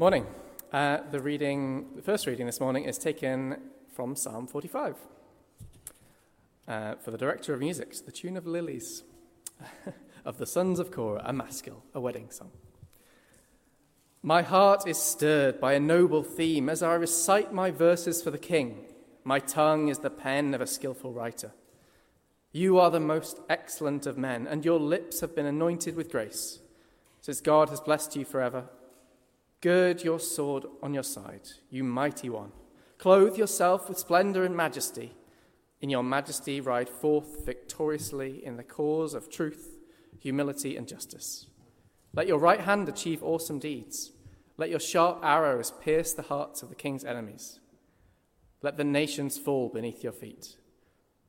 Morning. Uh, the reading, the first reading this morning is taken from Psalm 45. Uh, for the director of music, the tune of Lilies of the sons of Korah, a maskil, a wedding song. My heart is stirred by a noble theme as I recite my verses for the king. My tongue is the pen of a skilful writer. You are the most excellent of men, and your lips have been anointed with grace, since God has blessed you forever. Gird your sword on your side, you mighty one. Clothe yourself with splendor and majesty. In your majesty, ride forth victoriously in the cause of truth, humility, and justice. Let your right hand achieve awesome deeds. Let your sharp arrows pierce the hearts of the king's enemies. Let the nations fall beneath your feet.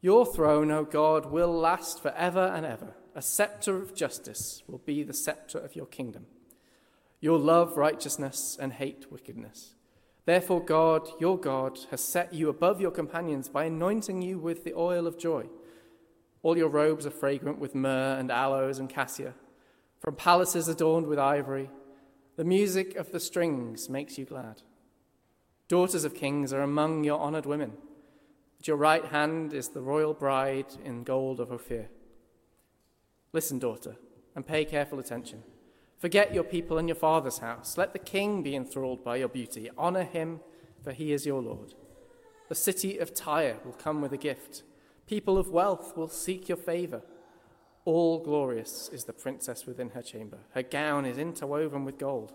Your throne, O God, will last forever and ever. A scepter of justice will be the scepter of your kingdom. You'll love righteousness and hate wickedness. Therefore, God, your God, has set you above your companions by anointing you with the oil of joy. All your robes are fragrant with myrrh and aloes and cassia. From palaces adorned with ivory, the music of the strings makes you glad. Daughters of kings are among your honored women. At your right hand is the royal bride in gold of Ophir. Listen, daughter, and pay careful attention. Forget your people and your father's house. Let the king be enthralled by your beauty. Honor him, for he is your Lord. The city of Tyre will come with a gift. People of wealth will seek your favor. All glorious is the princess within her chamber. Her gown is interwoven with gold.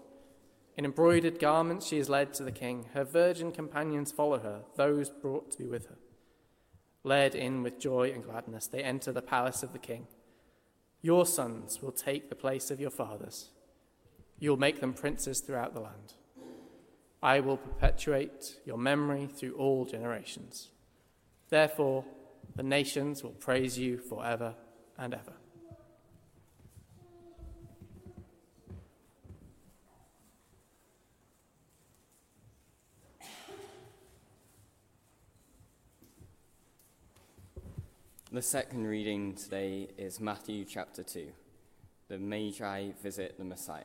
In embroidered garments she is led to the king. Her virgin companions follow her, those brought to be with her. Led in with joy and gladness, they enter the palace of the king. Your sons will take the place of your fathers you will make them princes throughout the land. I will perpetuate your memory through all generations. Therefore, the nations will praise you forever and ever. The second reading today is Matthew chapter 2. The Magi visit the Messiah.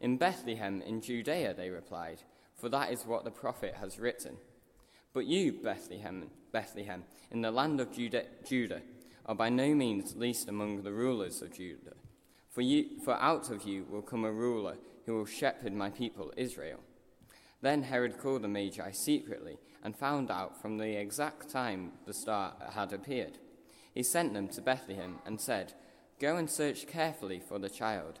In Bethlehem in Judea, they replied, for that is what the prophet has written. But you, Bethlehem, Bethlehem, in the land of Judah, Judah, are by no means least among the rulers of Judah. For, you, for out of you will come a ruler who will shepherd my people Israel. Then Herod called the Magi secretly and found out from the exact time the star had appeared. He sent them to Bethlehem and said, Go and search carefully for the child.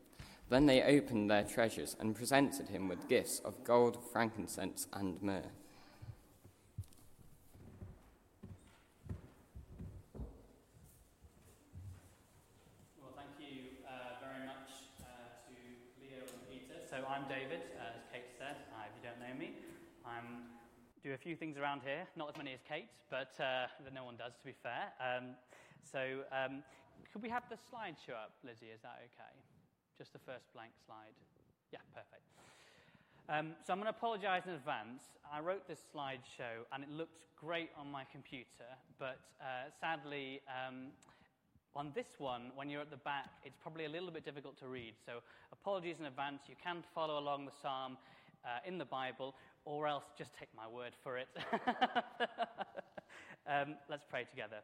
Then they opened their treasures and presented him with gifts of gold, frankincense, and myrrh. Well, thank you uh, very much uh, to Leo and Peter. So I'm David, uh, as Kate said. if you don't know me, I do a few things around here. Not as many as Kate, but that no one does, to be fair. Um, so um, could we have the slideshow up, Lizzie? Is that okay? Just the first blank slide. Yeah, perfect. Um, so I'm going to apologize in advance. I wrote this slideshow and it looked great on my computer, but uh, sadly, um, on this one, when you're at the back, it's probably a little bit difficult to read. So apologies in advance. You can follow along the psalm uh, in the Bible, or else just take my word for it. um, let's pray together.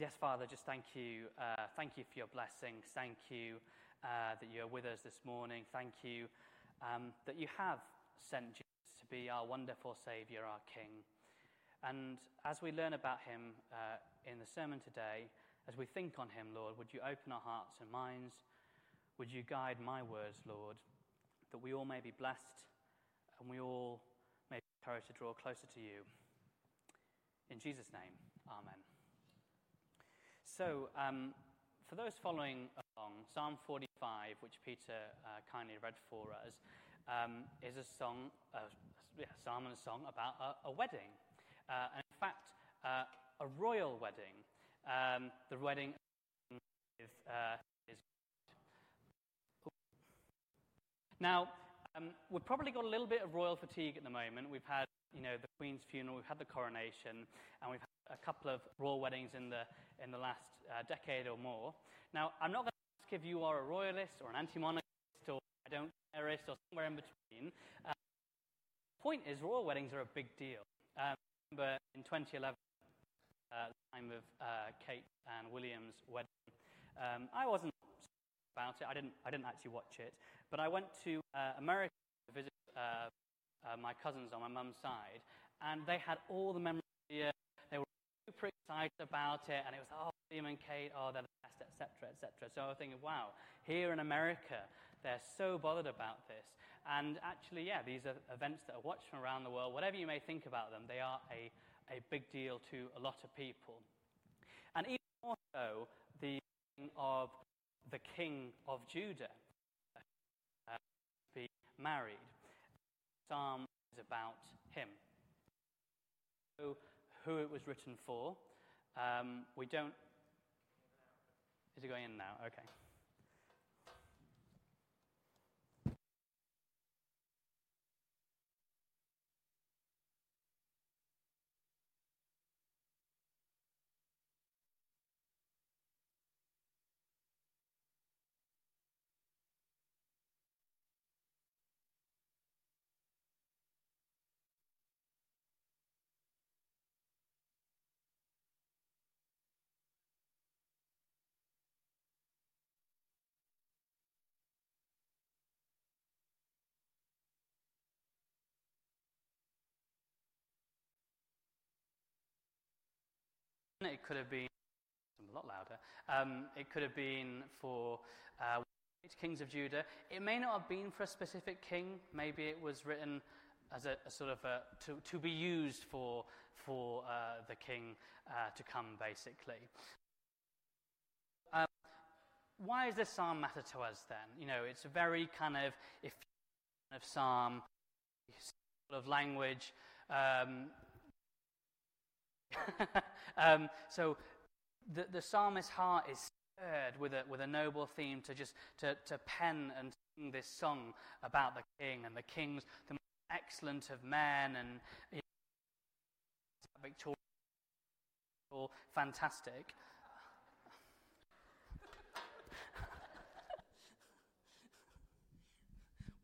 Yes, Father, just thank you. Uh, thank you for your blessings. Thank you uh, that you're with us this morning. Thank you um, that you have sent Jesus to be our wonderful Savior, our King. And as we learn about him uh, in the sermon today, as we think on him, Lord, would you open our hearts and minds? Would you guide my words, Lord, that we all may be blessed and we all may be encouraged to draw closer to you. In Jesus' name, Amen. So, um, for those following along, Psalm 45, which Peter uh, kindly read for us, um, is a song, yeah, psalm and a song about a, a wedding. Uh, and in fact, uh, a royal wedding. Um, the wedding with uh. Now, um, we've probably got a little bit of royal fatigue at the moment. We've had, you know, the Queen's funeral, we've had the coronation, and we've had a couple of royal weddings in the, in the last uh, decade or more. Now, I'm not going to ask if you are a royalist or an anti-monarchist or I don't terrorist or somewhere in between. Uh, point is, royal weddings are a big deal. Um, remember in 2011, uh, the time of uh, Kate and William's wedding, um, I wasn't about it. I didn't, I didn't actually watch it. But I went to uh, America to visit uh, uh, my cousins on my mum's side, and they had all the memories. Super excited about it, and it was, oh, William and Kate, oh, they're the best, etc., etc. So I was thinking, wow, here in America, they're so bothered about this. And actually, yeah, these are events that are watched from around the world. Whatever you may think about them, they are a, a big deal to a lot of people. And even more so, the of the king of Judah uh, be married. Psalm is about him. So, who it was written for, um, we don't. Is it going in now? Okay. It could have been a lot louder. Um, it could have been for uh, kings of Judah. It may not have been for a specific king. Maybe it was written as a, a sort of a, to, to be used for, for uh, the king uh, to come, basically. Um, why does this psalm matter to us then? You know, it's a very kind of if of psalm, sort of language. Um, um, so the, the psalmist's heart is stirred with a, with a noble theme to just to, to pen and sing this song about the king and the king's the most excellent of men and victorious, fantastic.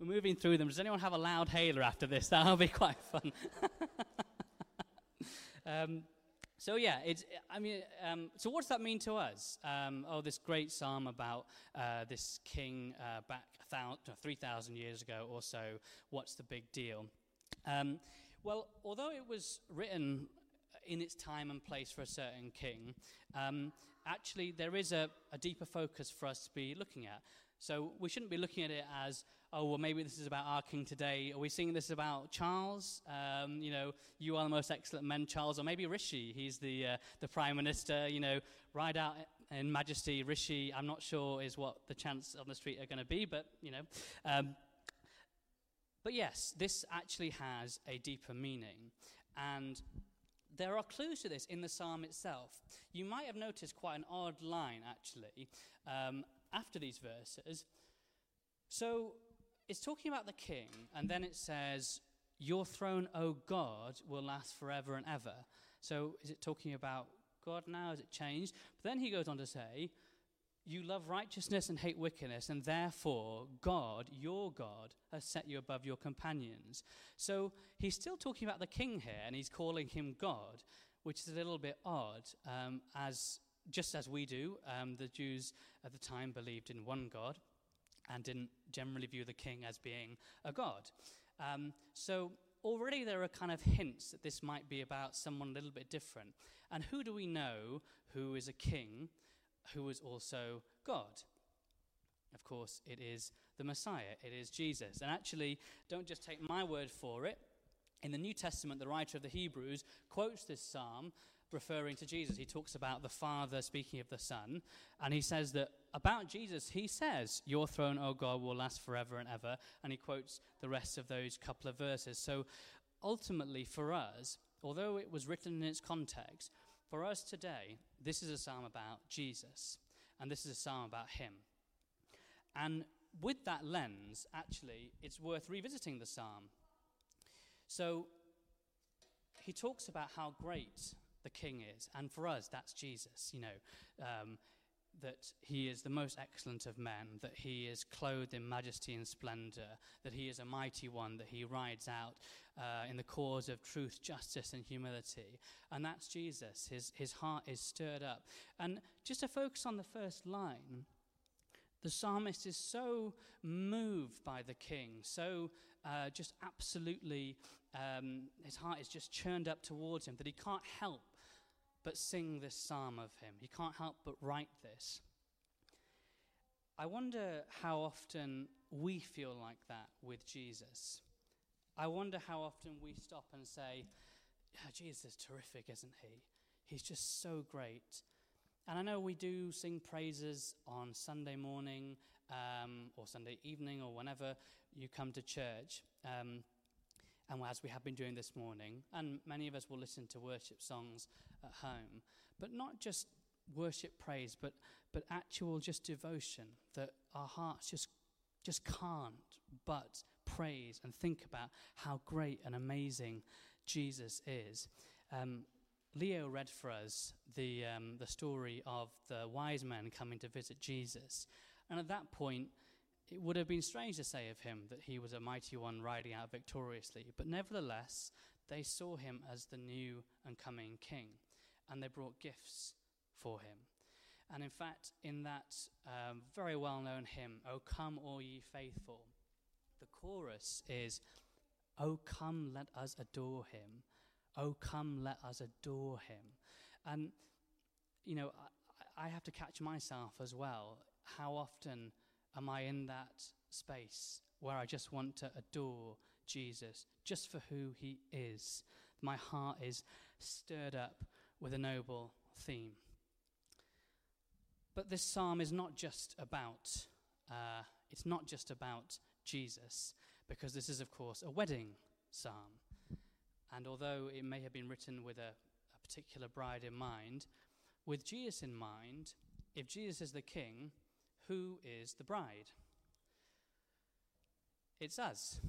We're moving through them. Does anyone have a loud hailer after this? That'll be quite fun. um, so yeah, it's. I mean, um, so what does that mean to us? Um, oh, this great psalm about uh, this king uh, back three thousand years ago or so. What's the big deal? Um, well, although it was written in its time and place for a certain king, um, actually there is a, a deeper focus for us to be looking at. So we shouldn't be looking at it as, oh, well, maybe this is about our king today. Are we seeing this about Charles? Um, you know, you are the most excellent men, Charles. Or maybe Rishi, he's the, uh, the prime minister. You know, ride out in majesty, Rishi, I'm not sure is what the chants on the street are going to be, but, you know. Um, but yes, this actually has a deeper meaning. And there are clues to this in the psalm itself. You might have noticed quite an odd line, actually. Um, after these verses. So it's talking about the king, and then it says, Your throne, O God, will last forever and ever. So is it talking about God now? Has it changed? But then he goes on to say, You love righteousness and hate wickedness, and therefore God, your God, has set you above your companions. So he's still talking about the king here, and he's calling him God, which is a little bit odd, um, as just as we do, um, the Jews at the time believed in one God and didn't generally view the king as being a god. Um, so, already there are kind of hints that this might be about someone a little bit different. And who do we know who is a king who is also God? Of course, it is the Messiah, it is Jesus. And actually, don't just take my word for it. In the New Testament, the writer of the Hebrews quotes this psalm referring to Jesus. He talks about the Father speaking of the Son, and he says that about Jesus, he says, Your throne, O God, will last forever and ever. And he quotes the rest of those couple of verses. So ultimately, for us, although it was written in its context, for us today, this is a psalm about Jesus, and this is a psalm about him. And with that lens, actually, it's worth revisiting the psalm. So he talks about how great the king is. And for us, that's Jesus, you know, um, that he is the most excellent of men, that he is clothed in majesty and splendor, that he is a mighty one, that he rides out uh, in the cause of truth, justice, and humility. And that's Jesus. His, his heart is stirred up. And just to focus on the first line, the psalmist is so moved by the king, so uh, just absolutely, um, his heart is just churned up towards him that he can't help but sing this psalm of him. He can't help but write this. I wonder how often we feel like that with Jesus. I wonder how often we stop and say, yeah, Jesus is terrific, isn't he? He's just so great. And I know we do sing praises on Sunday morning um, or Sunday evening or whenever you come to church. Um, and as we have been doing this morning, and many of us will listen to worship songs at home, but not just worship praise, but, but actual just devotion that our hearts just, just can't but praise and think about how great and amazing Jesus is. Um, Leo read for us the, um, the story of the wise men coming to visit Jesus. And at that point, it would have been strange to say of him that he was a mighty one riding out victoriously. But nevertheless, they saw him as the new and coming king. And they brought gifts for him. And in fact, in that um, very well known hymn, O come, all ye faithful, the chorus is, O come, let us adore him. Oh, come, let us adore him. And, you know, I, I have to catch myself as well. How often am I in that space where I just want to adore Jesus just for who he is? My heart is stirred up with a noble theme. But this psalm is not just about, uh, it's not just about Jesus, because this is, of course, a wedding psalm. And although it may have been written with a, a particular bride in mind, with Jesus in mind, if Jesus is the king, who is the bride? It's us.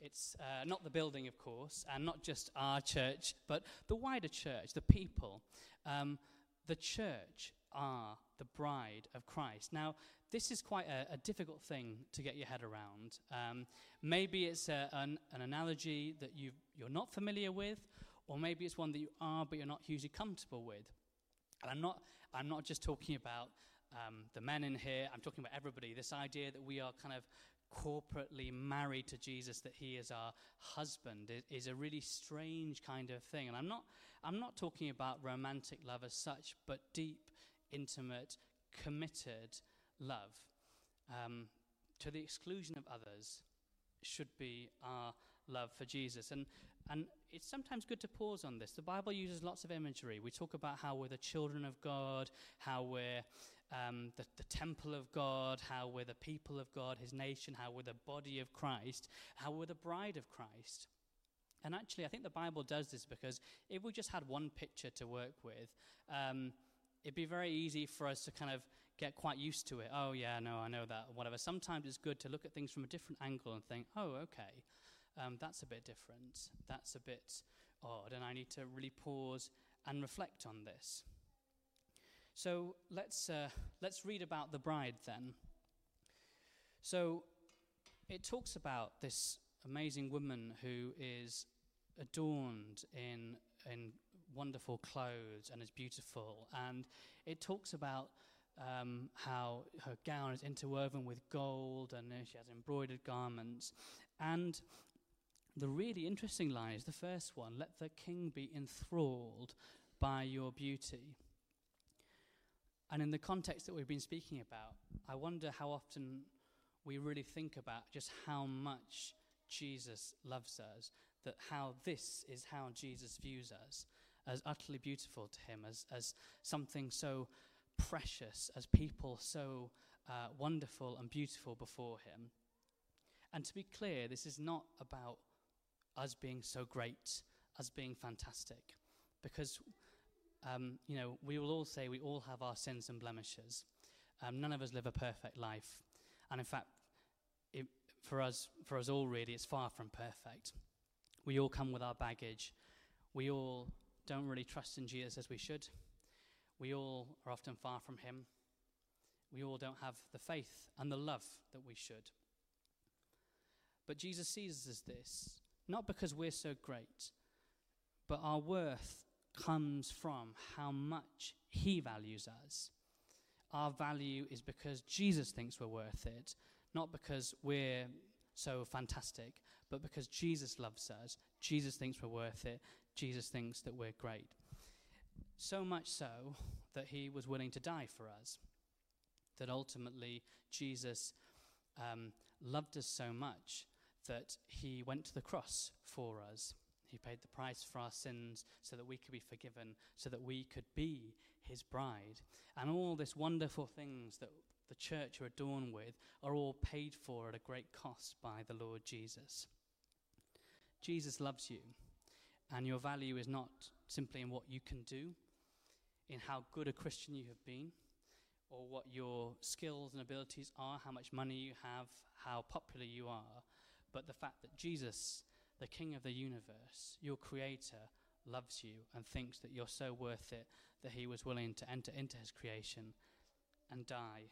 It's uh, not the building, of course, and not just our church, but the wider church, the people. Um, the church are the bride of Christ. Now, this is quite a, a difficult thing to get your head around. Um, maybe it's a, an, an, analogy that you you're not familiar with, or maybe it's one that you are, but you're not hugely comfortable with. And I'm not, I'm not just talking about um, the men in here, I'm talking about everybody. This idea that we are kind of corporately married to Jesus, that he is our husband, is, is, a really strange kind of thing. And I'm not, I'm not talking about romantic love as such, but deep, intimate, committed love um, to the exclusion of others should be our love for Jesus. And, and it's sometimes good to pause on this. The Bible uses lots of imagery. We talk about how we're the children of God, how we're um, the, the temple of God, how we're the people of God, his nation, how we're the body of Christ, how we're the bride of Christ. And actually, I think the Bible does this because if we just had one picture to work with, um, it'd be very easy for us to kind of get quite used to it. Oh, yeah, no, I know that, whatever. Sometimes it's good to look at things from a different angle and think, oh, okay, um, that's a bit different. That's a bit odd. And I need to really pause and reflect on this. So let's, uh, let's read about the bride then. So it talks about this amazing woman who is adorned in, in wonderful clothes and is beautiful. And it talks about um, how her gown is interwoven with gold and she has embroidered garments. And the really interesting line is the first one let the king be enthralled by your beauty. And in the context that we've been speaking about, I wonder how often we really think about just how much Jesus loves us, that how this is how Jesus views us as utterly beautiful to him, as, as something so precious, as people so uh, wonderful and beautiful before him. And to be clear, this is not about us being so great, us being fantastic, because um, you know we will all say we all have our sins and blemishes. Um, none of us live a perfect life, and in fact, it, for us, for us all, really, it's far from perfect. We all come with our baggage. We all don't really trust in Jesus as we should. We all are often far from Him. We all don't have the faith and the love that we should. But Jesus sees us as this, not because we're so great, but our worth comes from how much He values us. Our value is because Jesus thinks we're worth it, not because we're so fantastic, but because Jesus loves us. Jesus thinks we're worth it. Jesus thinks that we're great. So much so that he was willing to die for us. That ultimately Jesus um, loved us so much that he went to the cross for us. He paid the price for our sins so that we could be forgiven, so that we could be his bride. And all these wonderful things that the church are adorned with are all paid for at a great cost by the Lord Jesus. Jesus loves you, and your value is not simply in what you can do, in how good a Christian you have been, or what your skills and abilities are, how much money you have, how popular you are, but the fact that Jesus, the King of the universe, your Creator, loves you and thinks that you're so worth it that He was willing to enter into His creation and die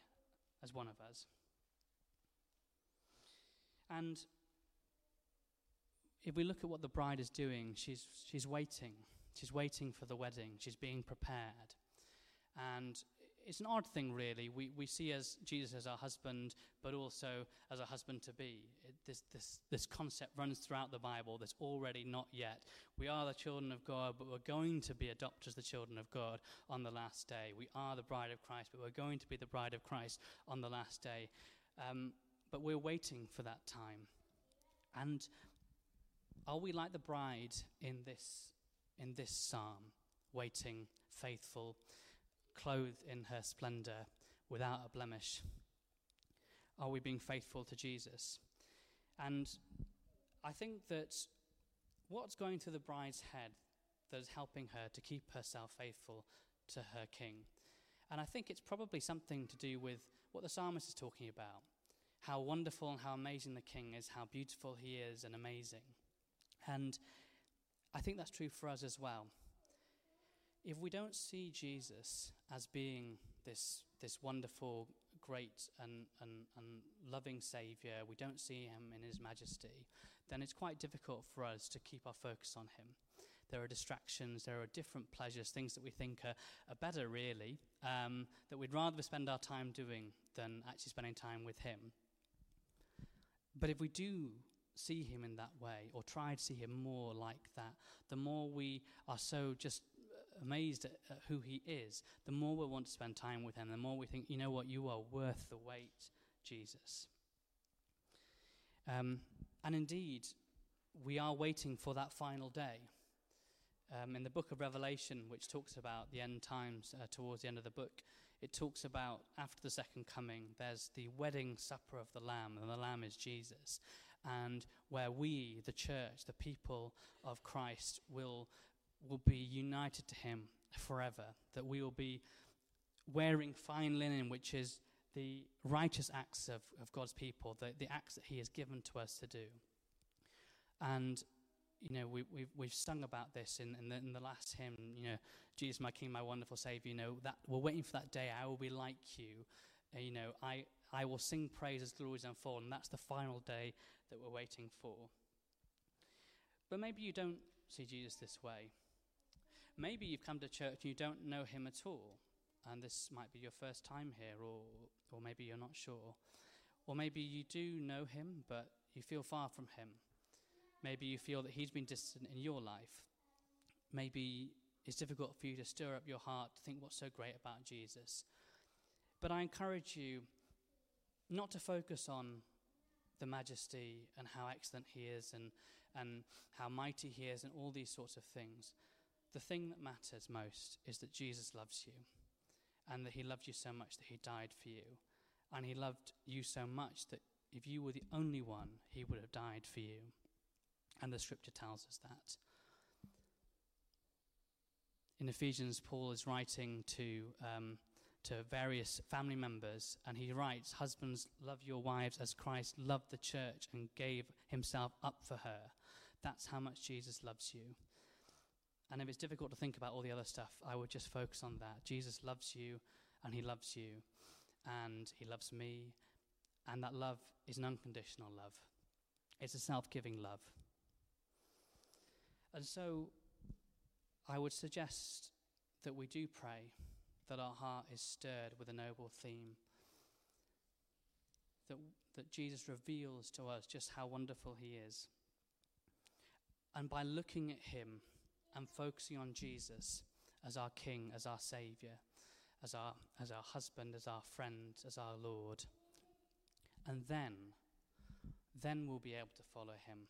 as one of us. And if we look at what the bride is doing, she's, she's waiting. She's waiting for the wedding. She's being prepared. And it's an odd thing, really. We, we see as Jesus as our husband, but also as a husband to be. This, this, this concept runs throughout the Bible. There's already not yet. We are the children of God, but we're going to be adopted as the children of God on the last day. We are the bride of Christ, but we're going to be the bride of Christ on the last day. Um, but we're waiting for that time. And are we like the bride in this, in this psalm, waiting, faithful? Clothed in her splendor, without a blemish? Are we being faithful to Jesus? And I think that what's going through the bride's head that is helping her to keep herself faithful to her king? And I think it's probably something to do with what the psalmist is talking about how wonderful and how amazing the king is, how beautiful he is and amazing. And I think that's true for us as well if we don't see Jesus as being this, this wonderful, great, and, and, and loving Saviour, we don't see him in his majesty, then it's quite difficult for us to keep our focus on him. There are distractions, there are different pleasures, things that we think are, are better, really, um, that we'd rather spend our time doing than actually spending time with him. But if we do see him in that way, or try to see him more like that, the more we are so just amazed at, who he is, the more we'll want to spend time with him, the more we think, you know what, you are worth the wait, Jesus. Um, and indeed, we are waiting for that final day. Um, in the book of Revelation, which talks about the end times uh, towards the end of the book, it talks about after the second coming, there's the wedding supper of the Lamb, and the Lamb is Jesus. And where we, the church, the people of Christ, will will be united to him forever, that we will be wearing fine linen, which is the righteous acts of, of God's people, the, the acts that he has given to us to do. And, you know, we, we've, we've sung about this in, in, the, in the last hymn, you know, Jesus, my King, my wonderful Savior, you know, that we're waiting for that day, I will be like you. Uh, you know, I, I will sing praises, glories unfold, and that's the final day that we're waiting for. But maybe you don't see Jesus this way. Maybe you've come to church and you don't know him at all, and this might be your first time here, or, or maybe you're not sure. Or maybe you do know him, but you feel far from him. Maybe you feel that He's been distant in your life. Maybe it's difficult for you to stir up your heart to think what's so great about Jesus. But I encourage you not to focus on the majesty and how excellent He is and, and how mighty He is and all these sorts of things. The thing that matters most is that Jesus loves you and that He loved you so much that He died for you. And He loved you so much that if you were the only one, He would have died for you. And the scripture tells us that. In Ephesians, Paul is writing to, um, to various family members, and he writes, Husbands, love your wives as Christ loved the church and gave himself up for her. That's how much Jesus loves you. And if it's difficult to think about all the other stuff, I would just focus on that. Jesus loves you, and he loves you, and he loves me, and that love is an unconditional love. It's a self giving love. And so I would suggest that we do pray that our heart is stirred with a noble theme. That, that Jesus reveals to us just how wonderful he is. And by looking at him and focusing on Jesus as our King, as our Saviour, as our, as our husband, as our friend, as our Lord, and then, then we'll be able to follow him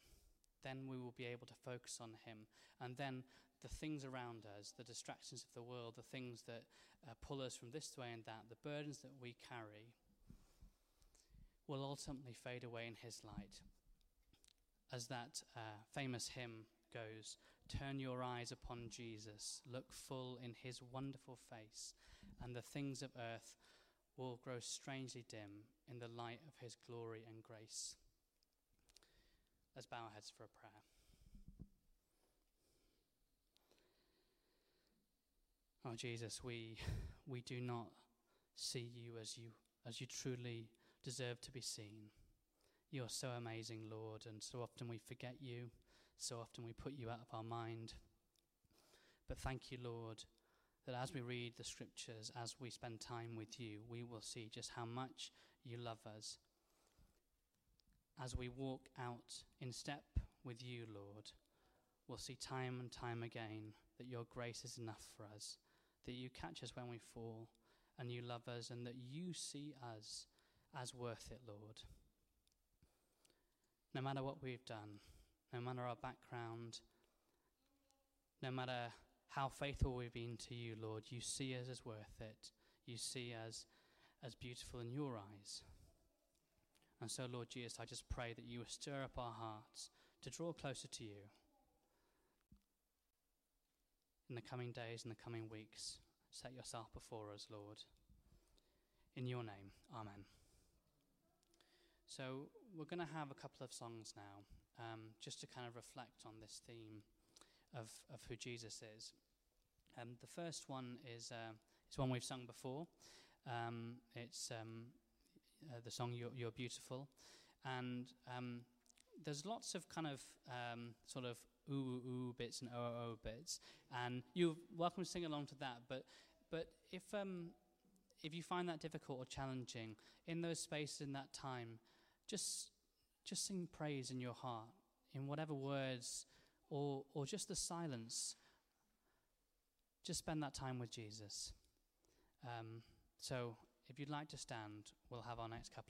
then we will be able to focus on Him. And then the things around us, the distractions of the world, the things that uh, pull us from this way and that, the burdens that we carry, will ultimately fade away in His light. As that uh, famous hymn goes, Turn your eyes upon Jesus, look full in His wonderful face, and the things of earth will grow strangely dim in the light of His glory and grace. Let's bow our heads for a prayer. Oh Jesus, we we do not see you as you as you truly deserve to be seen. You are so amazing, Lord, and so often we forget you, so often we put you out of our mind. But thank you, Lord, that as we read the scriptures, as we spend time with you, we will see just how much you love us as we walk out in step with you, Lord, we'll see time and time again that your grace is enough for us, that you catch us when we fall, and you love us, and that you see us as worth it, Lord. No matter what we've done, no matter our background, no matter how faithful we've been to you, Lord, you see us as worth it. You see us as beautiful in your eyes. And so, Lord Jesus, I just pray that you will stir up our hearts to draw closer to you in the coming days in the coming weeks. Set yourself before us, Lord. In your name, Amen. So, we're going to have a couple of songs now um, just to kind of reflect on this theme of, of who Jesus is. Um, the first one is, uh, is one we've sung before. Um, it's um, uh, the song You're, You're, Beautiful. And um, there's lots of kind of um, sort of ooh, ooh, ooh bits and oh, oh, oh bits. And you're welcome to sing along to that. But, but if, um, if you find that difficult or challenging, in those spaces, in that time, just, just sing praise in your heart, in whatever words, or, or just the silence. Just spend that time with Jesus. Um, so if you'd like to stand, we'll have our next couple